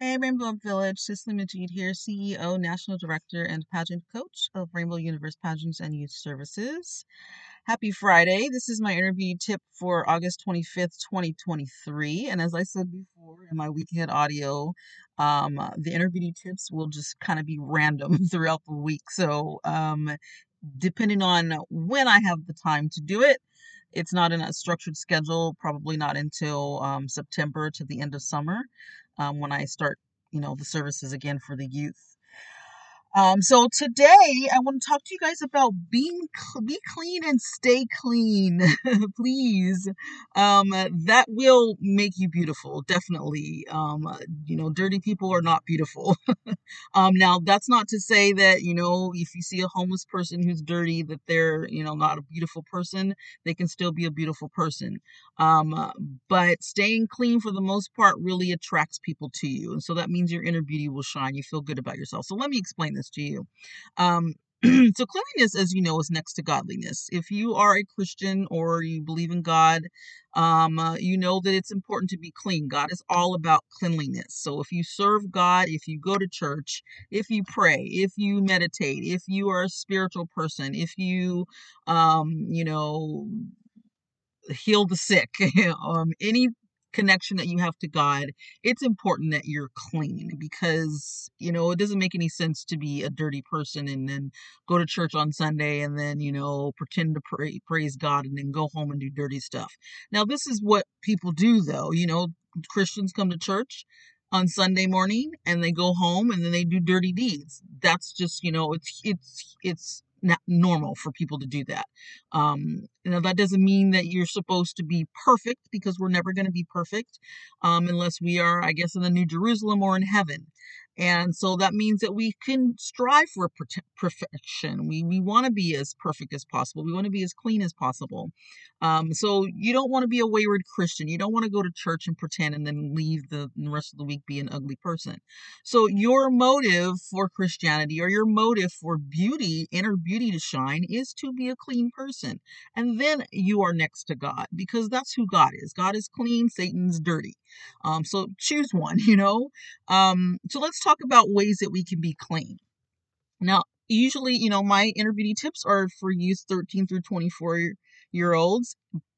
Hey, Rainbow Village, Cicely Majid here, CEO, National Director, and Pageant Coach of Rainbow Universe Pageants and Youth Services. Happy Friday. This is my interview tip for August 25th, 2023. And as I said before in my weekend audio, um, the interview tips will just kind of be random throughout the week. So, um, depending on when I have the time to do it, it's not in a structured schedule, probably not until um, September to the end of summer um, when I start, you know, the services again for the youth. Um, so today I want to talk to you guys about being be clean and stay clean, please. Um, that will make you beautiful, definitely. Um, you know, dirty people are not beautiful. um, now that's not to say that you know if you see a homeless person who's dirty that they're you know not a beautiful person. They can still be a beautiful person. Um, but staying clean for the most part really attracts people to you, and so that means your inner beauty will shine. You feel good about yourself. So let me explain this to you. Um, so cleanliness, as you know, is next to godliness. If you are a Christian or you believe in God, um, uh, you know that it's important to be clean. God is all about cleanliness. So if you serve God, if you go to church, if you pray, if you meditate, if you are a spiritual person, if you, um, you know, heal the sick, um, any connection that you have to God, it's important that you're clean because, you know, it doesn't make any sense to be a dirty person and then go to church on Sunday and then, you know, pretend to pray, praise God and then go home and do dirty stuff. Now, this is what people do though. You know, Christians come to church on Sunday morning and they go home and then they do dirty deeds. That's just, you know, it's it's it's not normal for people to do that. Um, know, that doesn't mean that you're supposed to be perfect because we're never going to be perfect um, unless we are, I guess, in the New Jerusalem or in heaven. And so that means that we can strive for perfection. We, we want to be as perfect as possible. We want to be as clean as possible. Um, so you don't want to be a wayward Christian. You don't want to go to church and pretend and then leave the, the rest of the week be an ugly person. So your motive for Christianity or your motive for beauty, inner beauty to shine is to be a clean person. And then you are next to God because that's who God is. God is clean, Satan's dirty. Um, so choose one, you know. Um, so let's talk about ways that we can be clean. Now, usually, you know, my inner beauty tips are for youth 13 through 24 year olds.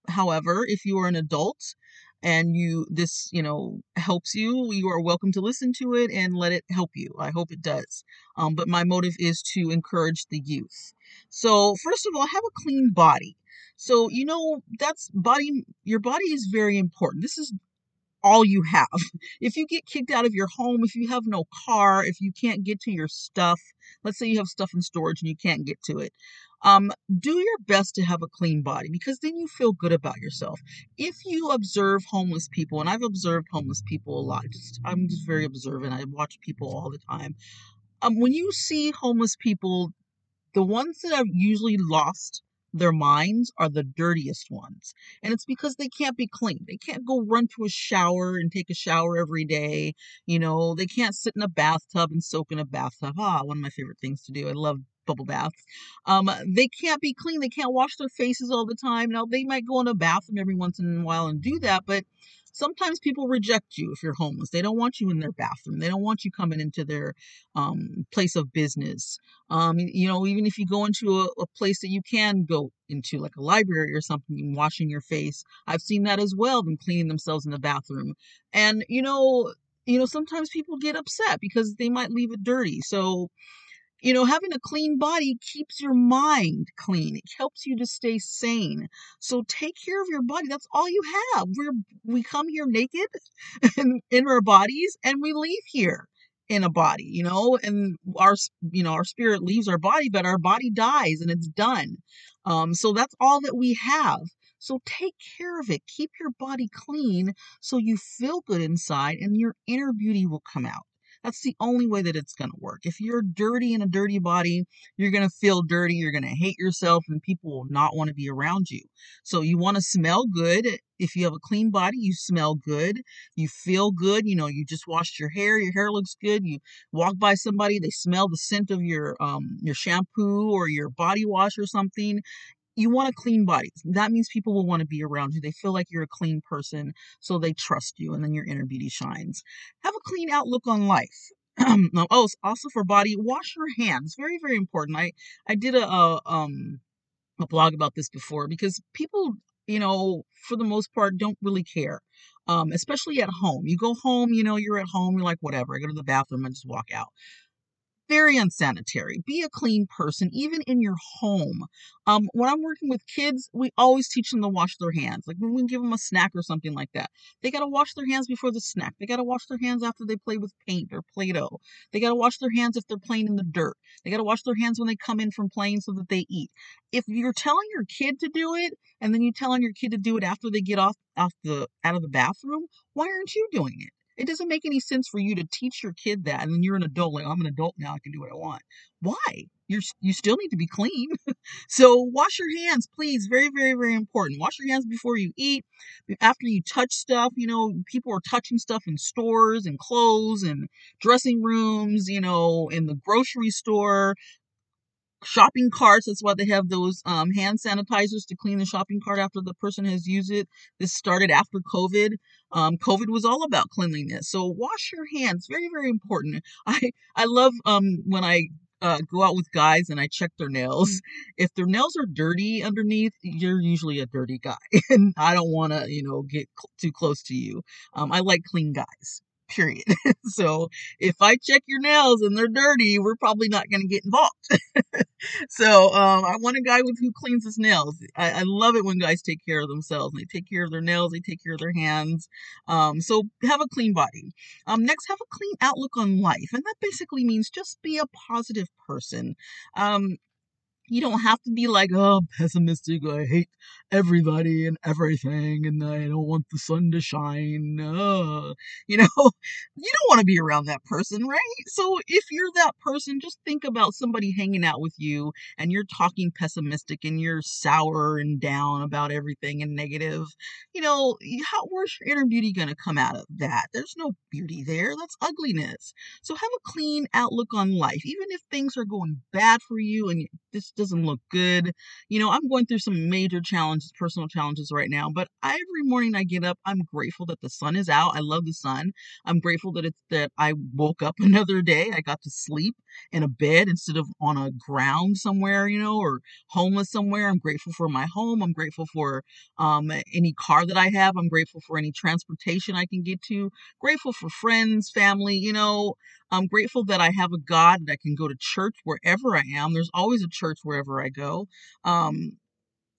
However, if you are an adult and you this you know helps you you are welcome to listen to it and let it help you. I hope it does. Um, but my motive is to encourage the youth. So first of all have a clean body. So you know that's body your body is very important. This is all you have. If you get kicked out of your home, if you have no car, if you can't get to your stuff, let's say you have stuff in storage and you can't get to it, um, do your best to have a clean body because then you feel good about yourself. If you observe homeless people, and I've observed homeless people a lot, just I'm just very observant. I watch people all the time. Um, when you see homeless people, the ones that have usually lost their minds are the dirtiest ones. And it's because they can't be clean. They can't go run to a shower and take a shower every day. You know, they can't sit in a bathtub and soak in a bathtub. Ah, one of my favorite things to do. I love bubble baths. Um, they can't be clean. They can't wash their faces all the time. Now, they might go in a bathroom every once in a while and do that, but sometimes people reject you if you're homeless. They don't want you in their bathroom. They don't want you coming into their um, place of business. Um, you know, even if you go into a, a, place that you can go into, like a library or something, washing your face. I've seen that as well, them cleaning themselves in the bathroom. And, you know, you know, sometimes people get upset because they might leave it dirty. So, you know, having a clean body keeps your mind clean. It helps you to stay sane. So take care of your body. That's all you have. We're we come here naked in, in our bodies and we leave here in a body, you know, and our you know, our spirit leaves our body, but our body dies and it's done. Um, so that's all that we have. So take care of it. Keep your body clean so you feel good inside and your inner beauty will come out. That's the only way that it's going to work. If you're dirty in a dirty body, you're going to feel dirty. You're going to hate yourself, and people will not want to be around you. So, you want to smell good. If you have a clean body, you smell good. You feel good. You know, you just washed your hair. Your hair looks good. You walk by somebody, they smell the scent of your um, your shampoo or your body wash or something you want a clean body. That means people will want to be around you. They feel like you're a clean person, so they trust you, and then your inner beauty shines. Have a clean outlook on life. oh, also for body, wash your hands. Very, very important. I I did a, a um a blog about this before because people, you know, for the most part, don't really care. Um, especially at home. You go home, you know, you're at home, you're like, whatever, I go to the bathroom and just walk out very unsanitary. Be a clean person, even in your home. Um, when I'm working with kids, we always teach them to wash their hands. Like when we give them a snack or something like that, they got to wash their hands before the snack. They got to wash their hands after they play with paint or Play Doh. They got to wash their hands if they're playing in the dirt. They got to wash their hands when they come in from playing so that they eat. If you're telling your kid to do it, and then you're telling your kid to do it after they get off, off the out of the bathroom, why aren't you doing it? It doesn't make any sense for you to teach your kid that, and then you're an adult. Like I'm an adult now, I can do what I want. Why? You're you still need to be clean. so wash your hands, please. Very, very, very important. Wash your hands before you eat. After you touch stuff, you know people are touching stuff in stores and clothes and dressing rooms. You know, in the grocery store shopping carts. That's why they have those um, hand sanitizers to clean the shopping cart after the person has used it. This started after COVID. Um, COVID was all about cleanliness. So wash your hands. Very, very important. I, I love um, when I uh, go out with guys and I check their nails. If their nails are dirty underneath, you're usually a dirty guy. and I don't want to, you know, get cl- too close to you. Um, I like clean guys period. so if I check your nails and they're dirty, we're probably not going to get involved. So um, I want a guy with who cleans his nails. I, I, love it when guys take care of themselves. They take care of their nails. They take care of their hands. Um, so have a clean body. Um, next, have a clean outlook on life, and that basically means just be a positive person. Um, you don't have to be like, oh, I'm pessimistic. I hate everybody and everything, and I don't want the sun to shine. Uh, you know, you don't want to be around that person, right? So if you're that person, just think about somebody hanging out with you and you're talking pessimistic and you're sour and down about everything and negative. You know, how where's your inner beauty gonna come out of that? There's no beauty there. That's ugliness. So have a clean outlook on life, even if things are going bad for you and this doesn't look good. You know, I'm going through some major challenges, personal challenges right now, but every morning I get up, I'm grateful that the sun is out. I love the sun. I'm grateful that it's that I woke up another day. I got to sleep in a bed instead of on a ground somewhere, you know, or homeless somewhere. I'm grateful for my home. I'm grateful for um, any car that I have. I'm grateful for any transportation I can get to. Grateful for friends, family, you know. I'm grateful that I have a God that I can go to church wherever I am. There's always a church wherever I go. Um,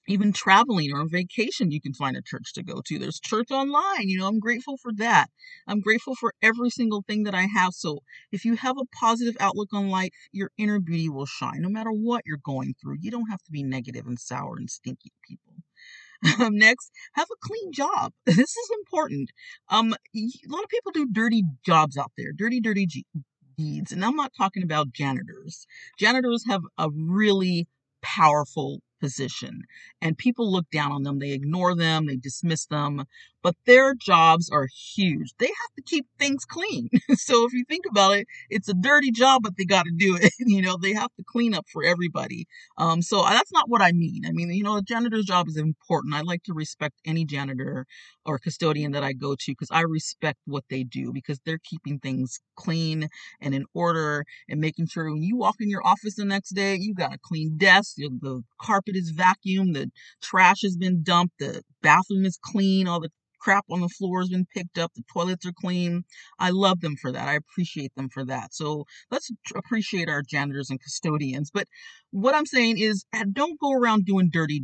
even traveling or on vacation, you can find a church to go to. There's church online. You know, I'm grateful for that. I'm grateful for every single thing that I have. So if you have a positive outlook on life, your inner beauty will shine no matter what you're going through. You don't have to be negative and sour and stinky people. Um, next, have a clean job. This is important. Um, a lot of people do dirty jobs out there, dirty, dirty And I'm not talking about janitors. Janitors have a really powerful position and people look down on them. They ignore them. They dismiss them but their jobs are huge. They have to keep things clean. So if you think about it it's a dirty job but they got to do it. You know they have to clean up for everybody. Um so that's not what i mean. I mean you know a janitor's job is important. I like to respect any janitor or custodian that i go to because i respect what they do because they're keeping things clean and in order and making sure when you walk in your office the next day you got a clean desk the carpet is vacuumed the trash has been dumped the bathroom is clean all the crap on the floor has been picked up, the toilets are clean. I love them for that. I appreciate them for that. So let's appreciate our janitors and custodians. But what I'm saying is, uh, don't go around doing dirty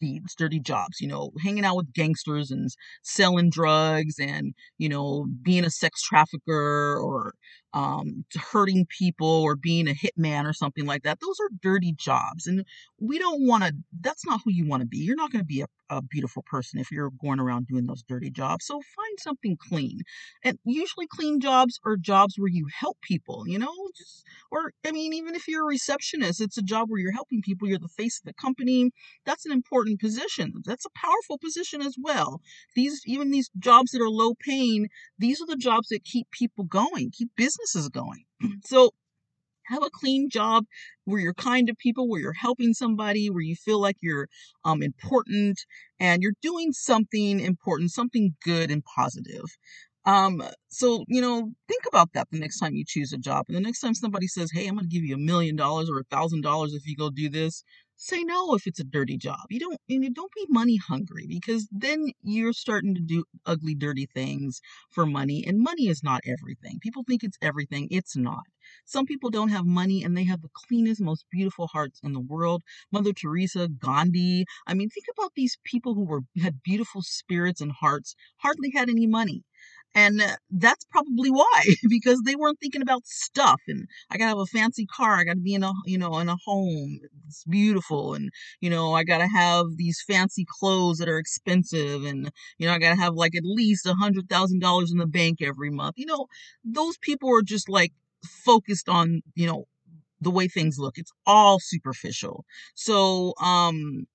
deeds, dirty jobs, you know, hanging out with gangsters and selling drugs and, you know, being a sex trafficker or um, hurting people or being a hitman or something like that. Those are dirty jobs. And we don't want to, that's not who you want to be. You're not going to be a, a beautiful person if you're going around doing those dirty jobs. So find something clean. And usually clean jobs are jobs where you help people, you know, just, or, I mean, even if you're a receptionist, it's a job where you're helping people. You're the face of the company. That's an important position. That's a powerful position as well. These, even these jobs that are low paying, these are the jobs that keep people going, keep business businesses going. So have a clean job where you're kind to people, where you're helping somebody, where you feel like you're um, important and you're doing something important, something good and positive. Um, so, you know, think about that the next time you choose a job. And the next time somebody says, Hey, I'm going to give you a million dollars or a thousand dollars if you go do this, say no if it's a dirty job. You don't, you don't be money hungry because then you're starting to do ugly, dirty things for money. And money is not everything. People think it's everything. It's not. Some people don't have money and they have the cleanest, most beautiful hearts in the world. Mother Teresa, Gandhi. I mean, think about these people who were had beautiful spirits and hearts, hardly had any money and that's probably why, because they weren't thinking about stuff. And I gotta have a fancy car. I gotta be in a, you know, in a home. It's beautiful. And, you know, I gotta have these fancy clothes that are expensive. And, you know, I gotta have like at least a hundred thousand dollars in the bank every month. You know, those people are just like focused on, you know, the way things look. It's all superficial. So, um,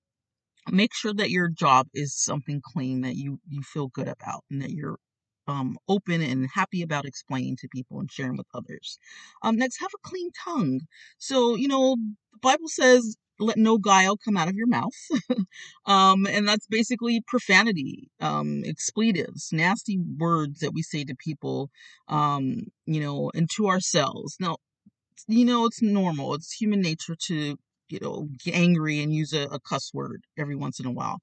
make sure that your job is something clean that you you feel good about and that you're um, open and happy about explaining to people and sharing with others. Um, next, have a clean tongue. So, you know, the Bible says, let no guile come out of your mouth. um, and that's basically profanity, um, expletives, nasty words that we say to people, um, you know, and to ourselves. Now, you know, it's normal. It's human nature to, you know, get angry and use a, a cuss word every once in a while.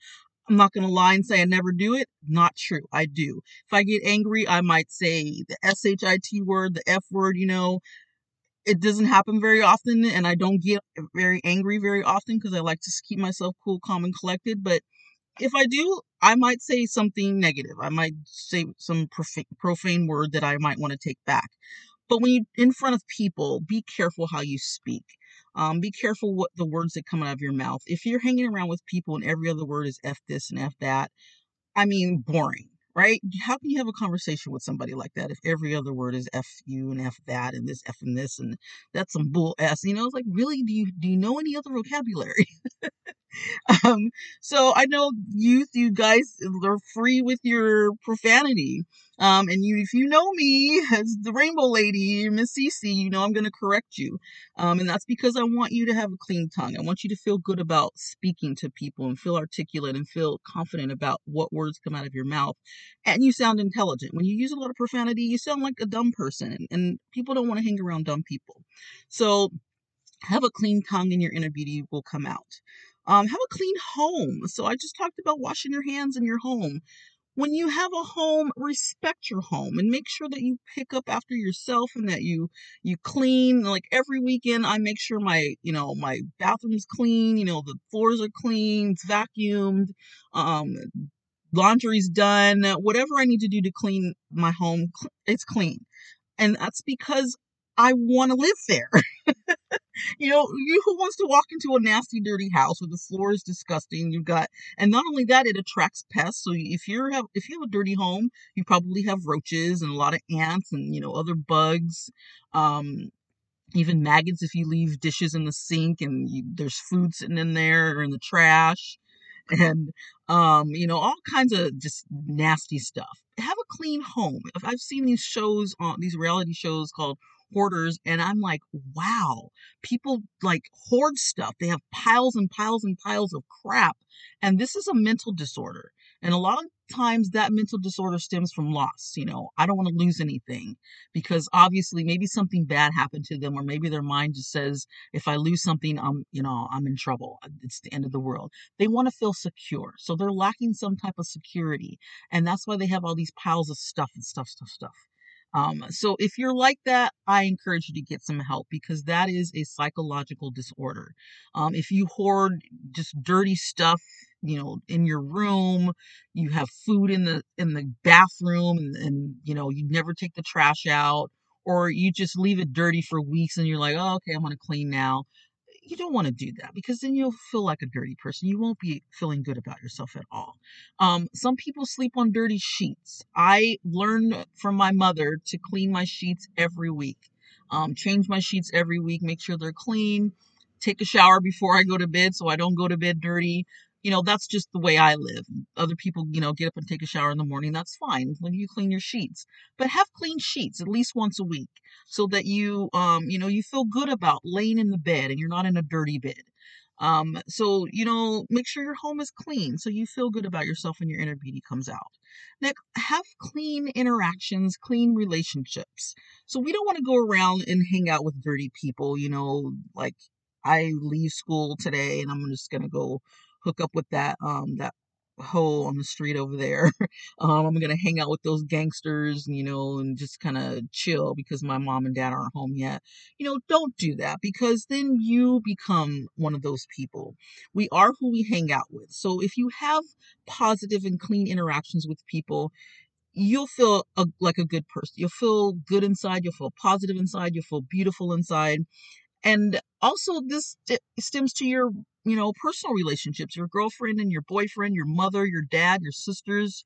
I'm not going to lie and say I never do it. Not true. I do. If I get angry, I might say the SHIT word, the F word, you know. It doesn't happen very often, and I don't get very angry very often because I like to keep myself cool, calm, and collected. But if I do, I might say something negative. I might say some profane word that I might want to take back. But when you in front of people, be careful how you speak. Um, be careful what the words that come out of your mouth. If you're hanging around with people and every other word is F this and F that, I mean, boring, right? How can you have a conversation with somebody like that if every other word is F you and F that and this F and this and that's some bull S? You know, it's like, really, do you do you know any other vocabulary? um, so I know youth, you guys are free with your profanity. Um, and you, if you know me as the Rainbow Lady, Miss Cece, you know I'm going to correct you. Um, and that's because I want you to have a clean tongue. I want you to feel good about speaking to people and feel articulate and feel confident about what words come out of your mouth. And you sound intelligent. When you use a lot of profanity, you sound like a dumb person, and, and people don't want to hang around dumb people. So have a clean tongue and your inner beauty will come out. Um, have a clean home. So I just talked about washing your hands in your home. When you have a home respect your home and make sure that you pick up after yourself and that you you clean. Like every weekend i make sure my you know my bathroom's clean you know the floors are clean it's vacuumed um laundry's done whatever i need to do to clean my home it's clean. And that's because i want to live there you know, you who wants to walk into a nasty, dirty house where the floor is disgusting? You've got, and not only that, it attracts pests. So if you have, if you have a dirty home, you probably have roaches and a lot of ants and you know other bugs. Um, even maggots if you leave dishes in the sink and you, there's food sitting in there or in the trash and um, you know, all kinds of just nasty stuff. Have a clean home. I've seen these shows on these reality shows called hoarders and I'm like, wow, people like hoard stuff. They have piles and piles and piles of crap. And this is a mental disorder. And a lot of times that mental disorder stems from loss. You know, I don't want to lose anything because obviously maybe something bad happened to them, or maybe their mind just says, if I lose something, I'm, you know, I'm in trouble. It's the end of the world. They want to feel secure. So they're lacking some type of security. And that's why they have all these piles of stuff and stuff, stuff, stuff. Um, so if you're like that, I encourage you to get some help because that is a psychological disorder. Um, if you hoard just dirty stuff, you know, in your room, you have food in the in the bathroom, and, and you know you never take the trash out, or you just leave it dirty for weeks, and you're like, oh, okay, I'm gonna clean now you don't want to do that because then you'll feel like a dirty person. You won't be feeling good about yourself at all. Um, some people sleep on dirty sheets. I learned from my mother to clean my sheets every week, um, change my sheets every week, make sure they're clean, take a shower before I go to bed so I don't go to bed dirty. You know, that's just the way I live. Other people, you know, get up and take a shower in the morning. That's fine. When you clean your sheets, but have clean sheets at least once a week so that you, um, you know, you feel good about laying in the bed and you're not in a dirty bed. Um, so, you know, make sure your home is clean so you feel good about yourself when your inner beauty comes out. Next, have clean interactions, clean relationships. So we don't want to go around and hang out with dirty people, you know, like I leave school today and I'm just going to go hook up with that um that hoe on the street over there. um, I'm gonna hang out with those gangsters, you know, and just kind of chill because my mom and dad aren't home yet. You know, don't do that because then you become one of those people. We are who we hang out with. So if you have positive and clean interactions with people, you'll feel a, like a good person. You'll feel good inside. You'll feel positive inside. You'll feel beautiful inside. And also, this stems to your you know, personal relationships, your girlfriend and your boyfriend, your mother, your dad, your sisters,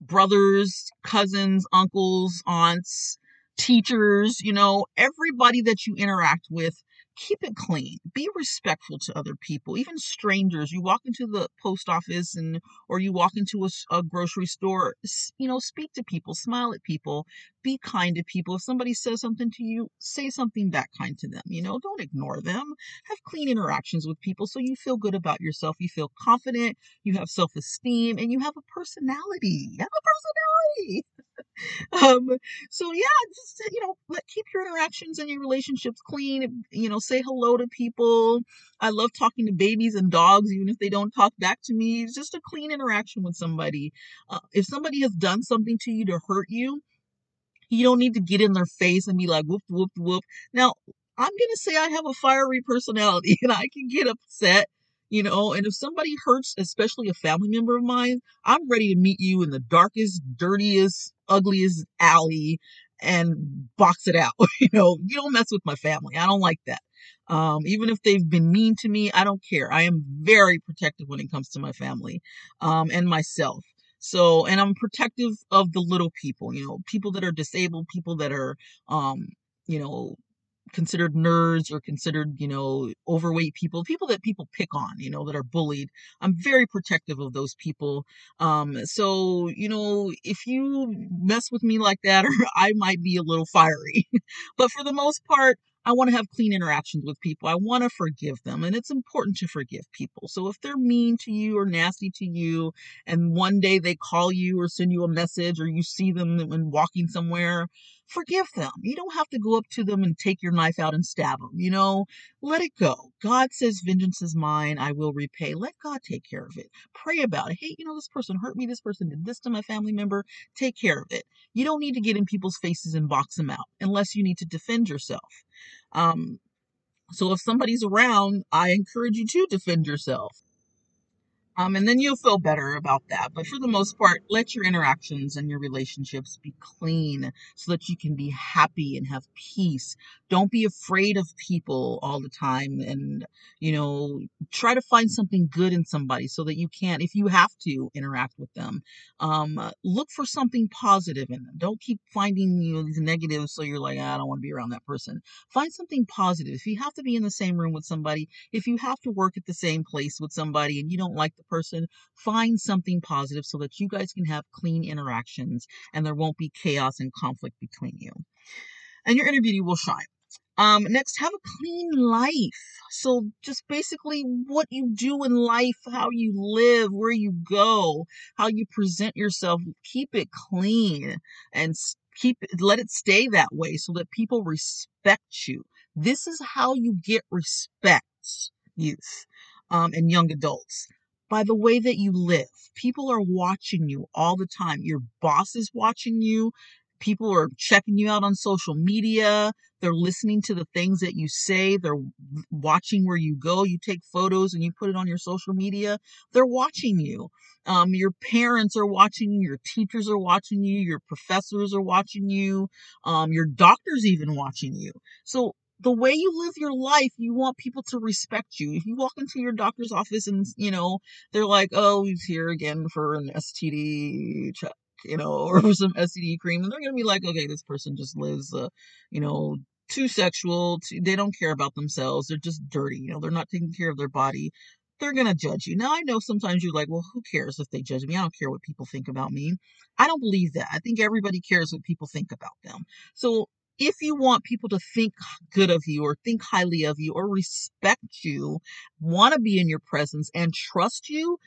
brothers, cousins, uncles, aunts, teachers, you know, everybody that you interact with keep it clean be respectful to other people even strangers. You walk into the post office and or you walk into a, a, grocery store you know speak to people smile at people be kind to people. If somebody says something to you say something back kind to them you know? Don't ignore them. Have clean interactions with people so you feel good about yourself you feel confident you have self-esteem and you have a personality. You have a personality um, so yeah, just you know, let keep your interactions and your relationships clean. You know, say hello to people. I love talking to babies and dogs, even if they don't talk back to me. It's just a clean interaction with somebody. Uh, if somebody has done something to you to hurt you, you don't need to get in their face and be like whoop whoop whoop. Now, I'm gonna say I have a fiery personality and I can get upset you know and if somebody hurts especially a family member of mine i'm ready to meet you in the darkest dirtiest ugliest alley and box it out you know? You don't mess with my family. I don't like that. Um, even if they've been mean to me i don't care. I am very protective when it comes to my family um, and myself. So and i'm protective of the little people you know people that are disabled people that are um, you know considered nerds or considered, you know, overweight people, people that people pick on, you know, that are bullied. I'm very protective of those people. Um, so, you know, if you mess with me like that, or I might be a little fiery, but for the most part, I want to have clean interactions with people. I want to forgive them. And it's important to forgive people. So if they're mean to you or nasty to you, and one day they call you or send you a message or you see them when walking somewhere, forgive them. You don't have to go up to them and take your knife out and stab them. You know, let it go. God says, Vengeance is mine. I will repay. Let God take care of it. Pray about it. Hey, you know, this person hurt me. This person did this to my family member. Take care of it. You don't need to get in people's faces and box them out unless you need to defend yourself. Um, so if somebody's around, I encourage you to defend yourself. Um, and then you'll feel better about that. But for the most part, let your interactions and your relationships be clean so that you can be happy and have peace. Don't be afraid of people all the time. And, you know, try to find something good in somebody so that you can, if you have to interact with them, um, look for something positive in them. Don't keep finding, you know, these negatives so you're like, ah, I don't want to be around that person. Find something positive. If you have to be in the same room with somebody, if you have to work at the same place with somebody and you don't like the person, find something positive so that you guys can have clean interactions and there won't be chaos and conflict between you. And your inner beauty will shine. Um, next, have a clean life. So, just basically what you do in life, how you live, where you go, how you present yourself, keep it clean and keep let it stay that way so that people respect you. This is how you get respect, youth um, and young adults by the way that you live. People are watching you all the time. Your boss is watching you. People are checking you out on social media. They're listening to the things that you say. They're watching where you go. You take photos and you put it on your social media. They're watching you. Um, your parents are watching you. Your teachers are watching you. Your professors are watching you. Um, your doctor's even watching you. So the way you live your life, you want people to respect you. If you walk into your doctor's office and, you know, they're like, oh, he's here again for an STD check, you know, or for some STD cream, and they're going to be like, okay, this person just lives, uh, you know, too sexual. Too, they don't care about themselves. They're just dirty. You know, they're not taking care of their body. they're going to judge you. Now, I know sometimes you're like, well, who cares if they judge me? I don't care what people think about me. I don't believe that. I think everybody cares what people think about them. So if you want people to think good of you or think highly of you or respect you, want to be in your presence and trust you,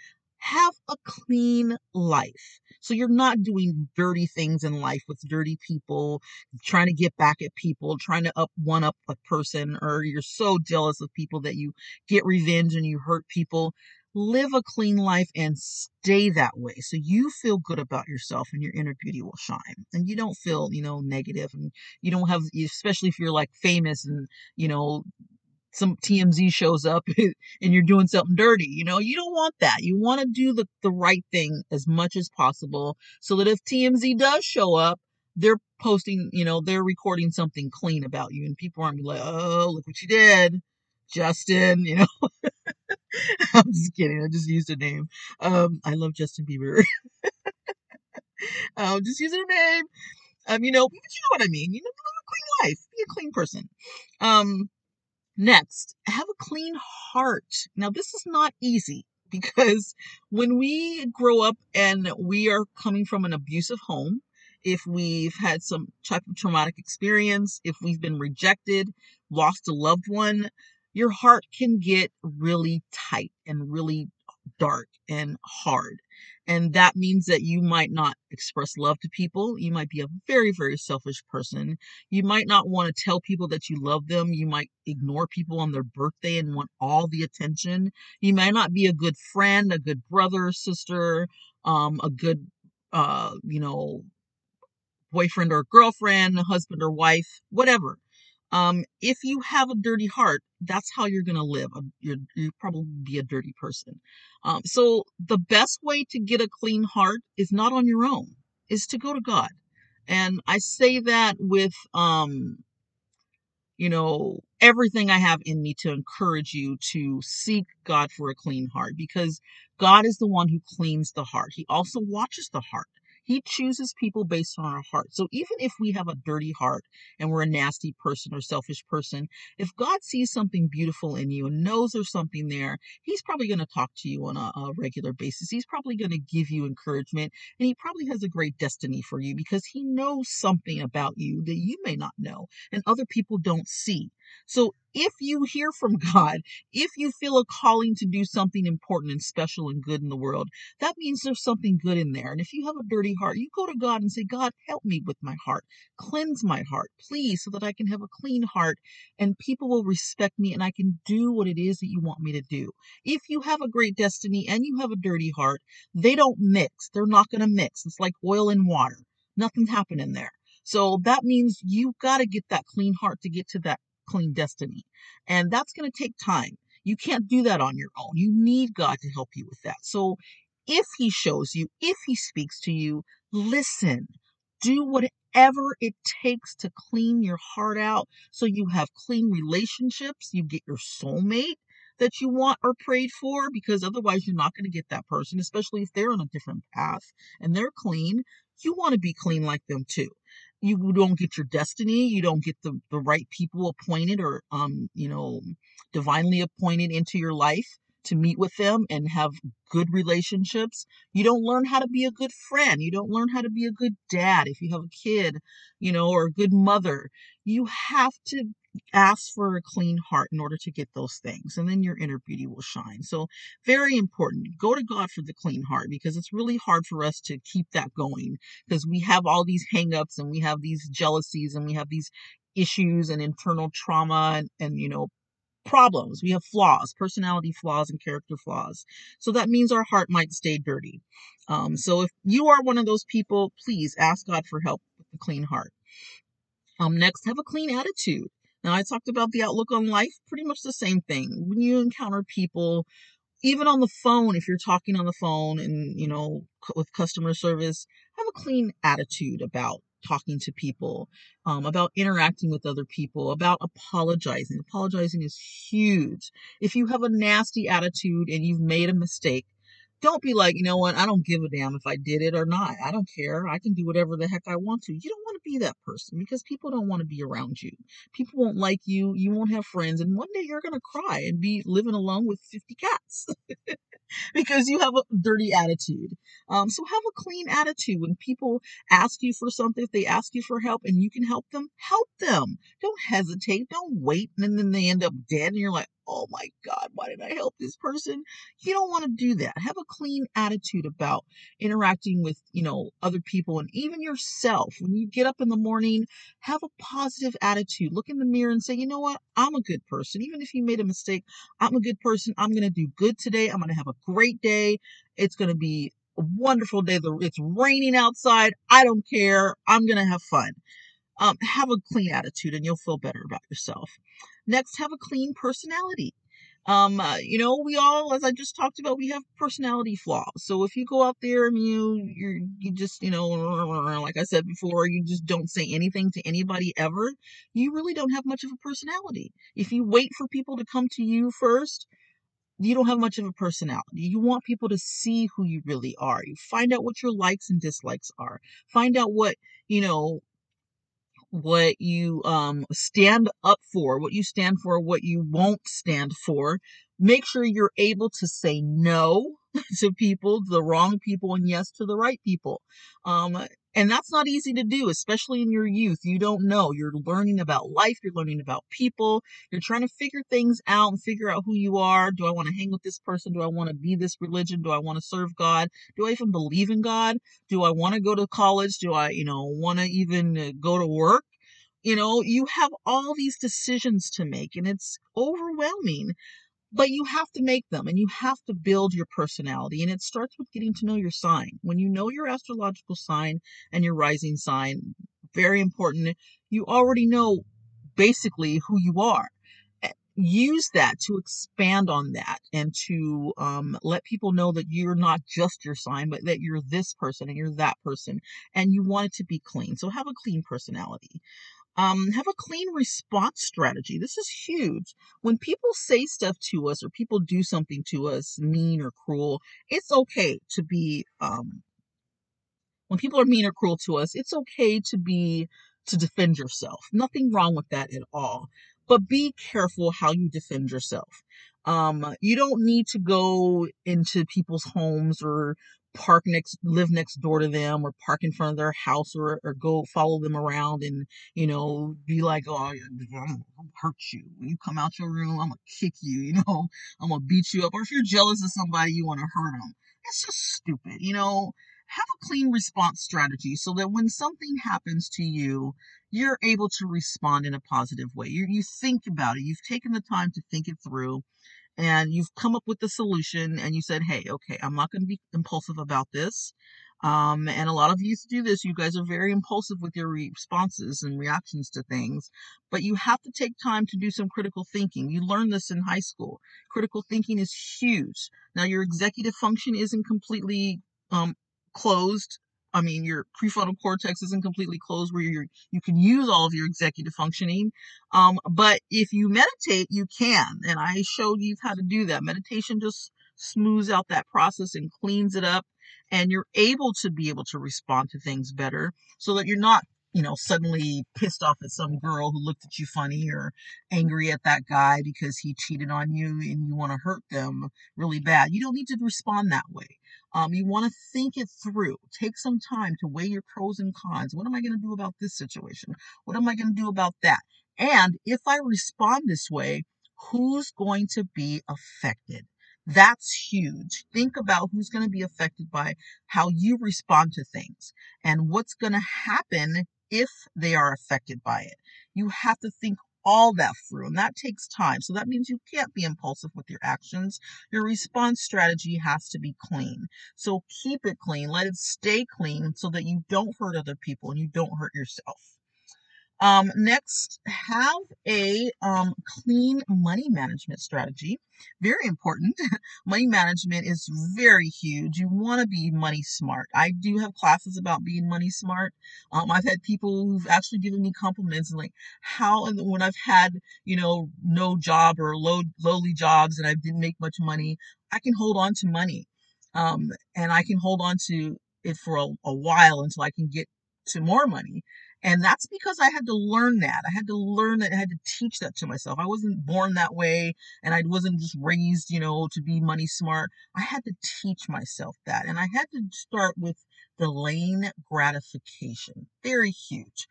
have a clean life. So you're not doing dirty things in life with dirty people, trying to get back at people, trying to up one up a person, or you're so jealous of people that you get revenge and you hurt people. Live a clean life and stay that way. So you feel good about yourself and your inner beauty will shine. And you don't feel, you know, negative and you don't have, especially if you're like famous and, you know, some TMZ shows up and you're doing something dirty. You know, you don't want that. You want to do the, the right thing as much as possible so that if TMZ does show up, they're posting, you know, they're recording something clean about you and people aren't like, oh, look what you did, Justin, you know. I'm just kidding. I just used a name. Um, I love Justin Bieber. I'm just using a name. Um, you know, but you know what I mean. You know, live a clean life. Be a clean person. Um, Next, have a clean heart. Now, this is not easy because when we grow up and we are coming from an abusive home, if we've had some type of traumatic experience, if we've been rejected, lost a loved one, your heart can get really tight and really dark and hard. And that means that you might not express love to people. You might be a very, very selfish person. You might not want to tell people that you love them. You might ignore people on their birthday and want all the attention. You might not be a good friend, a good brother, sister, um, a good, uh, you know, boyfriend or girlfriend, husband or wife, whatever. Um, if you have a dirty heart, that's how you're going to live. You're, you probably be a dirty person. Um, so the best way to get a clean heart is not on your own, is to go to God. And I say that with, um, you know, everything I have in me to encourage you to seek God for a clean heart because God is the one who cleans the heart. He also watches the heart. He chooses people based on our heart. So even if we have a dirty heart and we're a nasty person or selfish person, if God sees something beautiful in you and knows there's something there, He's probably going to talk to you on a, a regular basis. He's probably going to give you encouragement and He probably has a great destiny for you because He knows something about you that you may not know and other people don't see. So if you hear from God, if you feel a calling to do something important and special and good in the world, that means there's something good in there. And if you have a dirty heart, you go to God and say, God, help me with my heart. Cleanse my heart, please, so that I can have a clean heart and people will respect me and I can do what it is that you want me to do. If you have a great destiny and you have a dirty heart, they don't mix. They're not going to mix. It's like oil and water. Nothing's happening there. So that means you've got to get that clean heart to get to that clean destiny. And that's going to take time. You can't do that on your own. You need God to help you with that. So if He shows you, if He speaks to you, listen. Do whatever it takes to clean your heart out so you have clean relationships, you get your soulmate that you want or prayed for because otherwise you're not going to get that person, especially if they're on a different path and they're clean. You want to be clean like them too you don't get your destiny you don't get the, the right people appointed or um you know divinely appointed into your life to meet with them and have good relationships. You don't learn how to be a good friend. You don't learn how to be a good dad if you have a kid you know or a good mother. You have to ask for a clean heart in order to get those things and then your inner beauty will shine. So very important go to god for the clean heart because it's really hard for us to keep that going because we have all these hangups and we have these jealousies and we have these issues and internal trauma and, and you know problems. We have flaws personality flaws and character flaws. So that means our heart might stay dirty. Um, so if you are one of those people please ask god for help with a clean heart. Um, next have a clean attitude now, I talked about the outlook on life, pretty much the same thing. When you encounter people, even on the phone, if you're talking on the phone and, you know, with customer service, have a clean attitude about talking to people, um, about interacting with other people, about apologizing. Apologizing is huge. If you have a nasty attitude and you've made a mistake, Don't be like, you know what, I don't give a damn if I did it or not. I don't care. I can do whatever the heck I want to. You don't want be that person because people don't want to be around you. People won't like you. You won't have friends. And one day you're going to cry and be living alone with 50 cats. because you have a dirty attitude. Um, so have a clean attitude. When people ask you for something, if they ask you for help and you can help them, help them. Don't hesitate. Don't wait. And then they end up dead and you're like, oh my God, why did I help this person? You don't want to do that. Have a clean attitude about interacting with, you know, other people and even yourself. When you get up in the morning, have a positive attitude. Look in the mirror and say, you know what? I'm a good person. Even if you made a mistake, I'm a good person. I'm going to do good today. I'm going to have a great day. It's going to be a wonderful day. It's raining outside. I don't care. I'm going to have fun. Um, have a clean attitude and you'll feel better about yourself. Next, have a clean personality. Um, uh, you know, we all, as I just talked about, we have personality flaws. So if you go out there and you, you, you just, you know, like I said before, you just don't say anything to anybody ever, you really don't have much of a personality. If you wait for people to come to you first, you don't have much of a personality. You want people to see who you really are. You find out what your likes and dislikes are. Find out what, you know, what you um, stand up for, what you stand for, what you won't stand for. Make sure you're able to say no to people, the wrong people, and yes to the right people. Um, and that's not easy to do, especially in your youth. You don't know. You're learning about life, you're learning about people, you're trying to figure things out and figure out who you are. Do I want to hang with this person? Do I want to be this religion? Do I want to serve God? Do I even believe in God? Do I want to go to college? Do I, you know, want to even uh, go to work? You know, you have all these decisions to make and it's overwhelming but you have to make them and you have to build your personality and it starts with getting to know your sign. When you know your astrological sign and your rising sign very important you already know basically who you are. Use that to expand on that and to um, let people know that you're not just your sign but that you're this person and you're that person and you want it to be clean. So have a clean personality um, have a clean response strategy. This is huge. When people say stuff to us or people do something to us mean or cruel, it's okay to be, um, when people are mean or cruel to us, it's okay to be, to defend yourself. Nothing wrong with that at all. But be careful how you defend yourself. Um, you don't need to go into people's homes or park next live next door to them or park in front of their house or, or go follow them around and you know be like oh i'm gonna hurt you. When you come out your room i'm gonna kick you you know? I'm gonna beat you up. Or if you're jealous of somebody you want to hurt them it's just stupid you know? Have a clean response strategy so that when something happens to you you're able to respond in a positive way. You, you think about it. You've taken the time to think it through and you've come up with the solution and you said, hey, okay, I'm not going to be impulsive about this. Um, and a lot of you do this. You guys are very impulsive with your responses and reactions to things, but you have to take time to do some critical thinking. You learn this in high school. Critical thinking is huge. Now, your executive function isn't completely um, closed I mean, your prefrontal cortex isn't completely closed where you you can use all of your executive functioning. Um, but if you meditate, you can. And I showed you how to do that. Meditation just smooths out that process and cleans it up. And you're able to be able to respond to things better so that you're not you know, suddenly pissed off at some girl who looked at you funny or angry at that guy because he cheated on you and you want to hurt them really bad. You don't need to respond that way. Um, you want to think it through. Take some time to weigh your pros and cons. What am I going to do about this situation? What am I going to do about that? And if I respond this way, who's going to be affected? That's huge. Think about who's going to be affected by how you respond to things and what's going to happen if they are affected by it. You have to think all that through, and that takes time. So that means you can't be impulsive with your actions. Your response strategy has to be clean. So keep it clean, let it stay clean so that you don't hurt other people and you don't hurt yourself. Um, next, have a um, clean money management strategy. Very important. money management is very huge. You want to be money smart. I do have classes about being money smart. Um, I've had people who've actually given me compliments and like how, and when I've had, you know, no job or low, lowly jobs and I didn't make much money, I can hold on to money. Um, and I can hold on to it for a, a while until I can get to more money. And that's because I had to learn that. I had to learn that. I had to teach that to myself. I wasn't born that way and I wasn't just raised, you know, to be money smart. I had to teach myself that. And I had to start with delaying gratification. Very huge.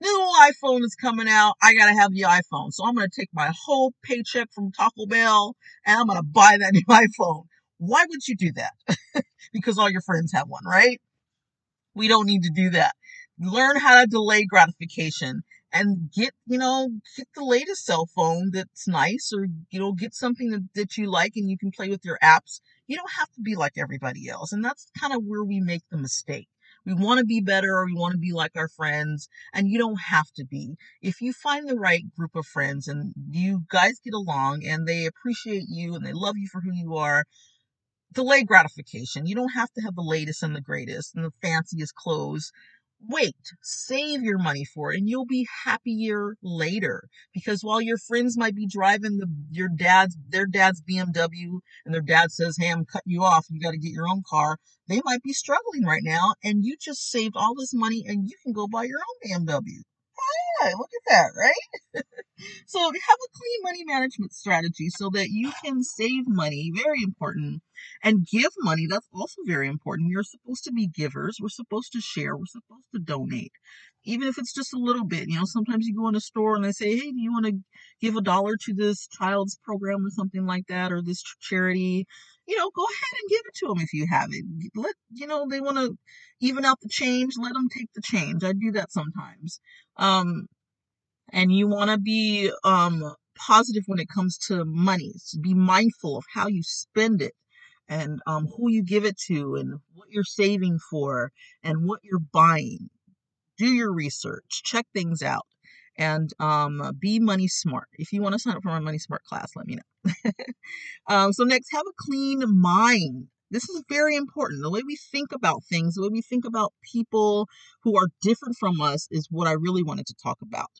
New iPhone is coming out. I gotta have the iPhone. So I'm gonna take my whole paycheck from Taco Bell and I'm gonna buy that new iPhone. Why would you do that? because all your friends have one, right? We don't need to do that. Learn how to delay gratification and get, you know, get the latest cell phone that's nice or, you know, get something that, that you like and you can play with your apps. You don't have to be like everybody else. And that's kind of where we make the mistake. We want to be better or we want to be like our friends, and you don't have to be. If you find the right group of friends and you guys get along and they appreciate you and they love you for who you are, delay gratification. You don't have to have the latest and the greatest and the fanciest clothes. Wait, save your money for it and you'll be happier later. Because while your friends might be driving the your dad's their dad's BMW and their dad says, Hey, I'm cutting you off, you gotta get your own car, they might be struggling right now and you just saved all this money and you can go buy your own BMW. Hey, look at that, right? so have a clean money management strategy so that you can save money, very important, and give money. That's also very important. We are supposed to be givers. We're supposed to share. We're supposed to donate. Even if it's just a little bit, you know, sometimes you go in a store and they say, Hey, do you want to give a dollar to this child's program or something like that, or this charity? You know, go ahead and give it to them if you have it. Let, you know, they want to even out the change, let them take the change. I do that sometimes. Um, and you want to be um, positive when it comes to money. So be mindful of how you spend it and um, who you give it to and what you're saving for and what you're buying. Do your research, check things out, and um, be money smart. If you want to sign up for my money smart class, let me know. um, so, next, have a clean mind. This is very important. The way we think about things, the way we think about people who are different from us, is what I really wanted to talk about.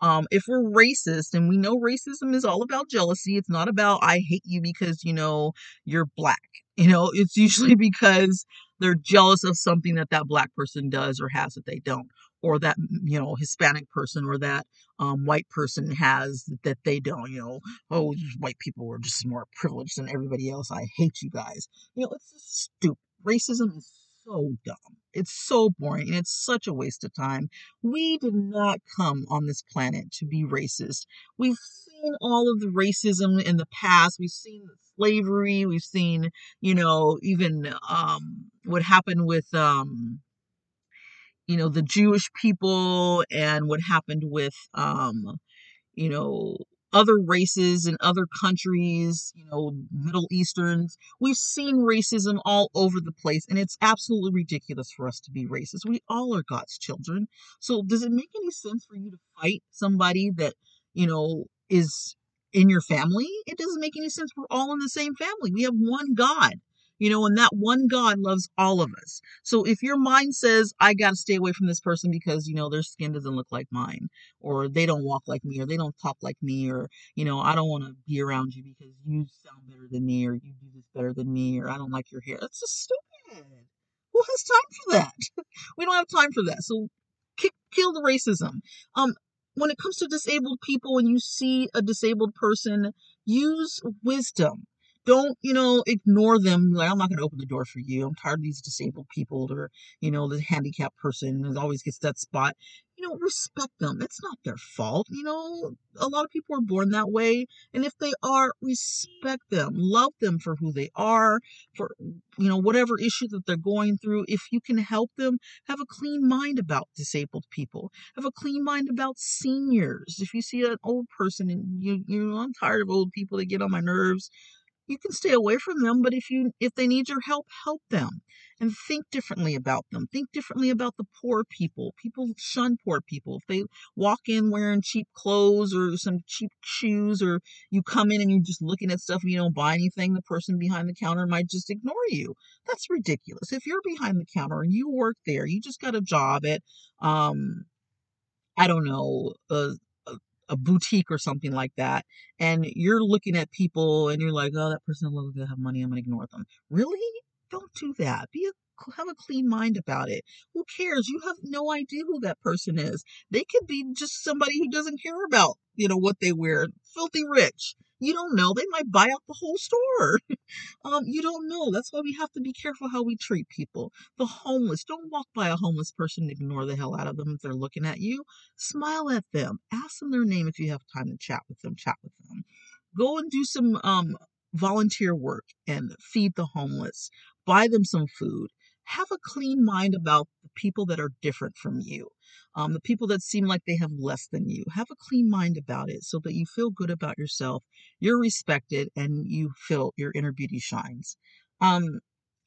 Um, if we're racist, and we know racism is all about jealousy, it's not about I hate you because you know you're black. You know, it's usually because they're jealous of something that that black person does or has that they don't, or that you know Hispanic person or that um, white person has that they don't. You know, oh, white people are just more privileged than everybody else. I hate you guys. You know, it's just stupid. Racism is so dumb. It's so boring and it's such a waste of time. We did not come on this planet to be racist. We've seen all of the racism in the past. We've seen slavery. We've seen, you know, even um, what happened with, um, you know, the Jewish people and what happened with, um, you know, other races in other countries, you know, Middle Easterns. We've seen racism all over the place, and it's absolutely ridiculous for us to be racist. We all are God's children. So, does it make any sense for you to fight somebody that, you know, is in your family? It doesn't make any sense. We're all in the same family. We have one God you know, and that one God loves all of us. So if your mind says, I got to stay away from this person because, you know, their skin doesn't look like mine, or they don't walk like me, or they don't talk like me, or, you know, I don't want to be around you because you sound better than me, or you do this better than me, or I don't like your hair. That's just stupid. Who has time for that? we don't have time for that. So kick, kill the racism. Um, when it comes to disabled people, when you see a disabled person, use wisdom don't, you know, ignore them. Like, I'm not going to open the door for you. I'm tired of these disabled people or, you know, the handicapped person that always gets that spot. You know, respect them. It's not their fault. You know, a lot of people are born that way. And if they are, respect them. Love them for who they are, for, you know, whatever issue that they're going through. If you can help them, have a clean mind about disabled people. Have a clean mind about seniors. If you see an old person and you, you know, I'm tired of old people, they get on my nerves you can stay away from them but if you if they need your help help them and think differently about them. Think differently about the poor people. People shun poor people. If they walk in wearing cheap clothes or some cheap shoes or you come in and you're just looking at stuff and you don't buy anything the person behind the counter might just ignore you. That's ridiculous. If you're behind the counter and you work there you just got a job at um I don't know, a, a boutique or something like that, and you're looking at people and you're like, oh, that person looks like have money, I'm gonna ignore them. Really? Don't do that. Be a have a clean mind about it. Who cares? You have no idea who that person is. They could be just somebody who doesn't care about, you know, what they wear. Filthy rich. You don't know. They might buy out the whole store. um, you don't know. That's why we have to be careful how we treat people. The homeless. Don't walk by a homeless person and ignore the hell out of them if they're looking at you. Smile at them. Ask them their name if you have time to chat with them. Chat with them. Go and do some um volunteer work and feed the homeless. Buy them some food have a clean mind about the people that are different from you, um, the people that seem like they have less than you. Have a clean mind about it so that you feel good about yourself, you're respected, and you feel your inner beauty shines. Um,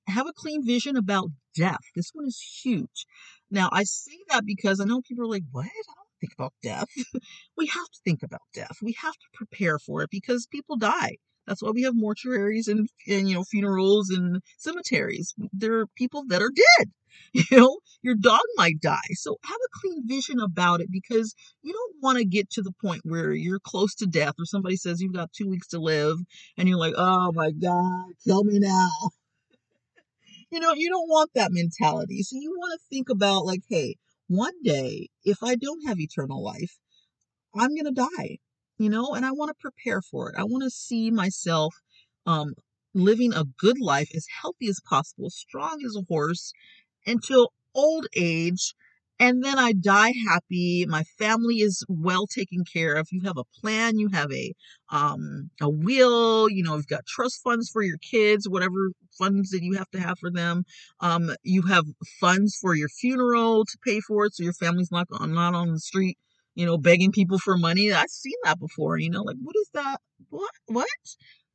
have a clean vision about death. This one is huge. Now, I say that because I know people are like, what? I don't think about death. we have to think about death. We have to prepare for it because people die. That's why we have mortuaries and, and you know funerals and cemeteries. There are people that are dead. You know, your dog might die. So have a clean vision about it because you don't want to get to the point where you're close to death or somebody says you've got two weeks to live and you're like, oh my God, kill me now. you know, you don't want that mentality. So you want to think about like, hey, one day, if I don't have eternal life, I'm going to die you know, and I want to prepare for it. I want to see myself um, living a good life as healthy as possible, strong as a horse until old age. And then I die happy. My family is well taken care of. You have a plan. You have a um, a will. You know, you've got trust funds for your kids, whatever funds that you have to have for them. Um, you have funds for your funeral to pay for it, so your family's not on not on the street you know, begging people for money. I've seen that before, you know, like what is that? What? What?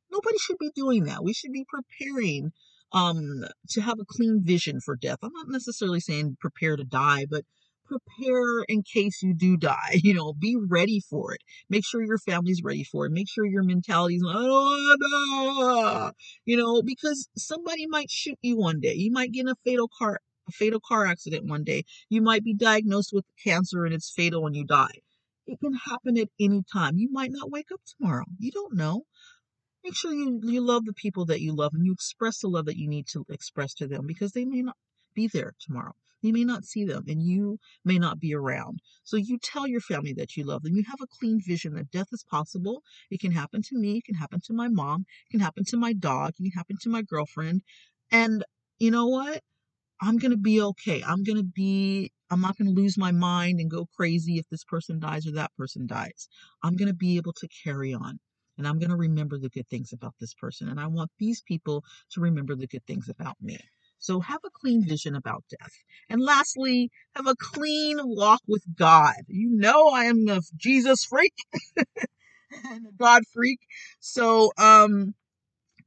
Nobody should be doing that. We should be preparing um to have a clean vision for death. I'm not necessarily saying prepare to die, but prepare in case you do die. You know, be ready for it. Make sure your family's ready for it. Make sure your mentality is, oh, you know, because somebody might shoot you one day. You might get in a fatal car a fatal car accident one day. You might be diagnosed with cancer and it's fatal and you die. It can happen at any time. You might not wake up tomorrow. You don't know. Make sure you, you love the people that you love and you express the love that you need to express to them because they may not be there tomorrow. You may not see them and you may not be around. So you tell your family that you love them. You have a clean vision that death is possible. It can happen to me. It can happen to my mom. It can happen to my dog. It can happen to my girlfriend. And you know what? I'm going to be okay. I'm going to be, I'm not going to lose my mind and go crazy if this person dies or that person dies. I'm going to be able to carry on and I'm going to remember the good things about this person. And I want these people to remember the good things about me. So have a clean vision about death. And lastly, have a clean walk with God. You know, I am a Jesus freak and a God freak. So, um,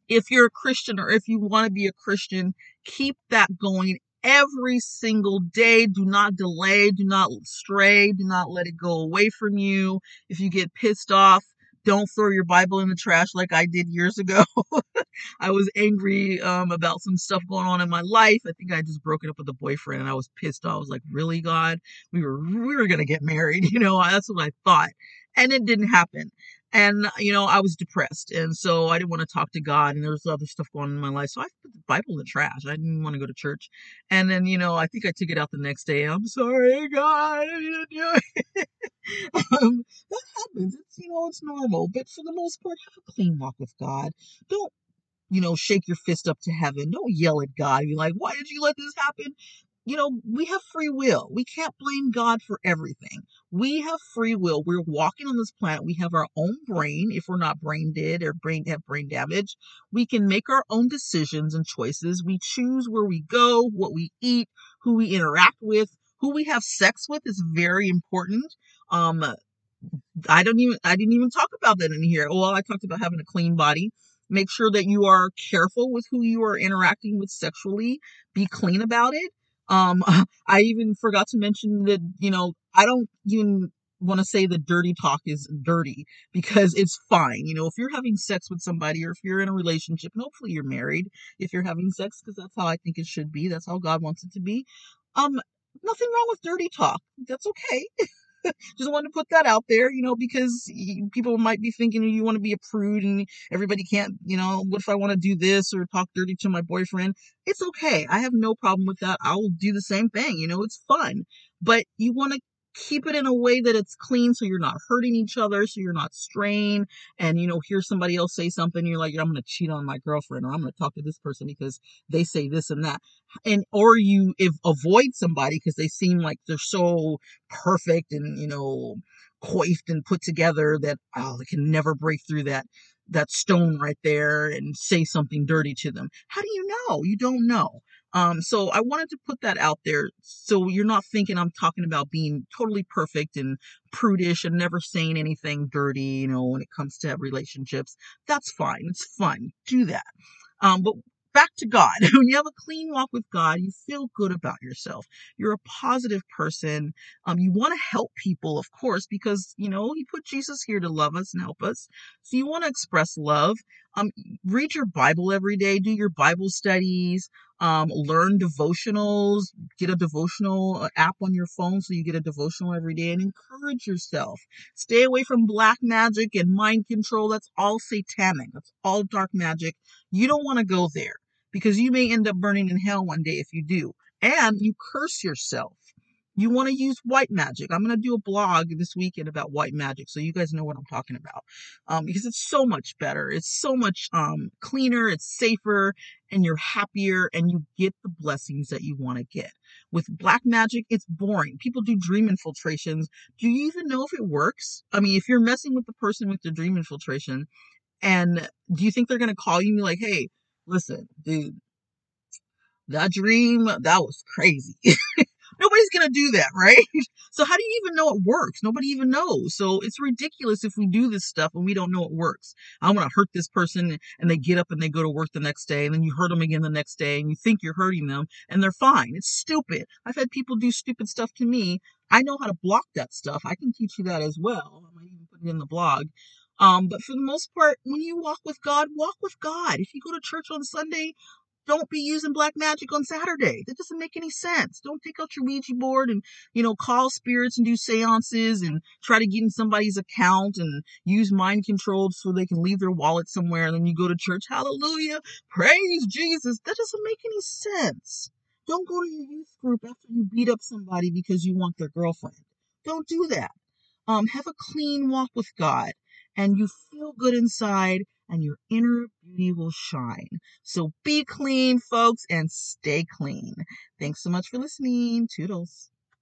if you're a Christian or if you want to be a Christian, keep that going every single day. Do not delay. Do not stray. Do not let it go away from you. If you get pissed off, don't throw your Bible in the trash like I did years ago. I was angry um, about some stuff going on in my life. I think I just broken up with a boyfriend and I was pissed off. I was like, really, God? We were we were gonna get married, you know, that's what I thought. And it didn't happen and you know i was depressed and so i didn't want to talk to god and there was other stuff going on in my life so i put the bible in the trash i didn't want to go to church and then you know i think i took it out the next day i'm sorry god i didn't do it um, that happens it's you know it's normal but for the most part have a clean walk with god don't you know, shake your fist up to heaven. Don't yell at God. Be like, why did you let this happen? You know, we have free will. We can't blame God for everything. We have free will. We're walking on this planet. We have our own brain. If we're not brain dead or brain have brain damage, we can make our own decisions and choices. We choose where we go, what we eat, who we interact with, who we have sex with is very important. Um, I don't even I didn't even talk about that in here. Well, I talked about having a clean body. Make sure that you are careful with who you are interacting with sexually. Be clean about it. Um, I even forgot to mention that, you know, I don't even want to say the dirty talk is dirty because it's fine. You know, if you're having sex with somebody or if you're in a relationship, and hopefully you're married if you're having sex, because that's how I think it should be. That's how God wants it to be. Um, nothing wrong with dirty talk. That's okay. Just wanted to put that out there, you know, because people might be thinking you want to be a prude and everybody can't, you know, what if I want to do this or talk dirty to my boyfriend? It's okay. I have no problem with that. I'll do the same thing. You know, it's fun. But you want to keep it in a way that it's clean so you're not hurting each other, so you're not straying. And, you know, hear somebody else say something, you're like, I'm to cheat on my girlfriend or I'm to talk to this person because they say this and that. And, or you if, avoid somebody because they seem like they're so perfect and, you know, coiffed and put together that, oh, they can never break through that that stone right there and say something dirty to them. How do you know? You don't know. Um, so I wanted to put that out there so you're not thinking I'm talking about being totally perfect and prudish and never saying anything dirty, you know, when it comes to relationships. That's fine. It's fun. Do that. Um, but back to God. when you have a clean walk with God, you feel good about yourself. You're a positive person. Um, you want to help people, of course, because you know He put Jesus here to love us and help us. So you want to express love. Um, read your Bible every day. Do your Bible studies. Um, learn devotionals. Get a devotional uh, app on your phone so you get a devotional every day and encourage yourself. Stay away from black magic and mind control. That's all satanic. That's all dark magic. You don't want to go there because you may end up burning in hell one day if you do. And you curse yourself. You want to use white magic. I'm going to do a blog this weekend about white magic so you guys know what I'm talking about. Um, because it's so much better. It's so much um, cleaner, it's safer, and you're happier and you get the blessings that you want to get. With black magic, it's boring. People do dream infiltrations. Do you even know if it works? I mean, if you're messing with the person with the dream infiltration, and do you think they're going to call you and be like, hey, listen, dude, that dream, that was crazy. Nobody's going to do that, right? So how do you even know it works? Nobody even knows. So it's ridiculous if we do this stuff and we don't know it works. I'm going to hurt this person and they get up and they go to work the next day and then you hurt them again the next day and you think you're hurting them and they're fine. It's stupid. I've had people do stupid stuff to me. I know how to block that stuff. I can teach you that as well. I might even put it in the blog. Um, but for the most part, when you walk with God, walk with God. If you go to church on Sunday, don't be using black magic on Saturday. That doesn't make any sense. Don't take out your Ouija board and, you know, call spirits and do seances and try to get in somebody's account and use mind control so they can leave their wallet somewhere and then you go to church. Hallelujah. Praise Jesus. That doesn't make any sense. Don't go to your youth group after you beat up somebody because you want their girlfriend. Don't do that. Um, have a clean walk with God and you feel good inside and your inner beauty will shine. So be clean, folks, and stay clean. Thanks so much for listening. Toodles.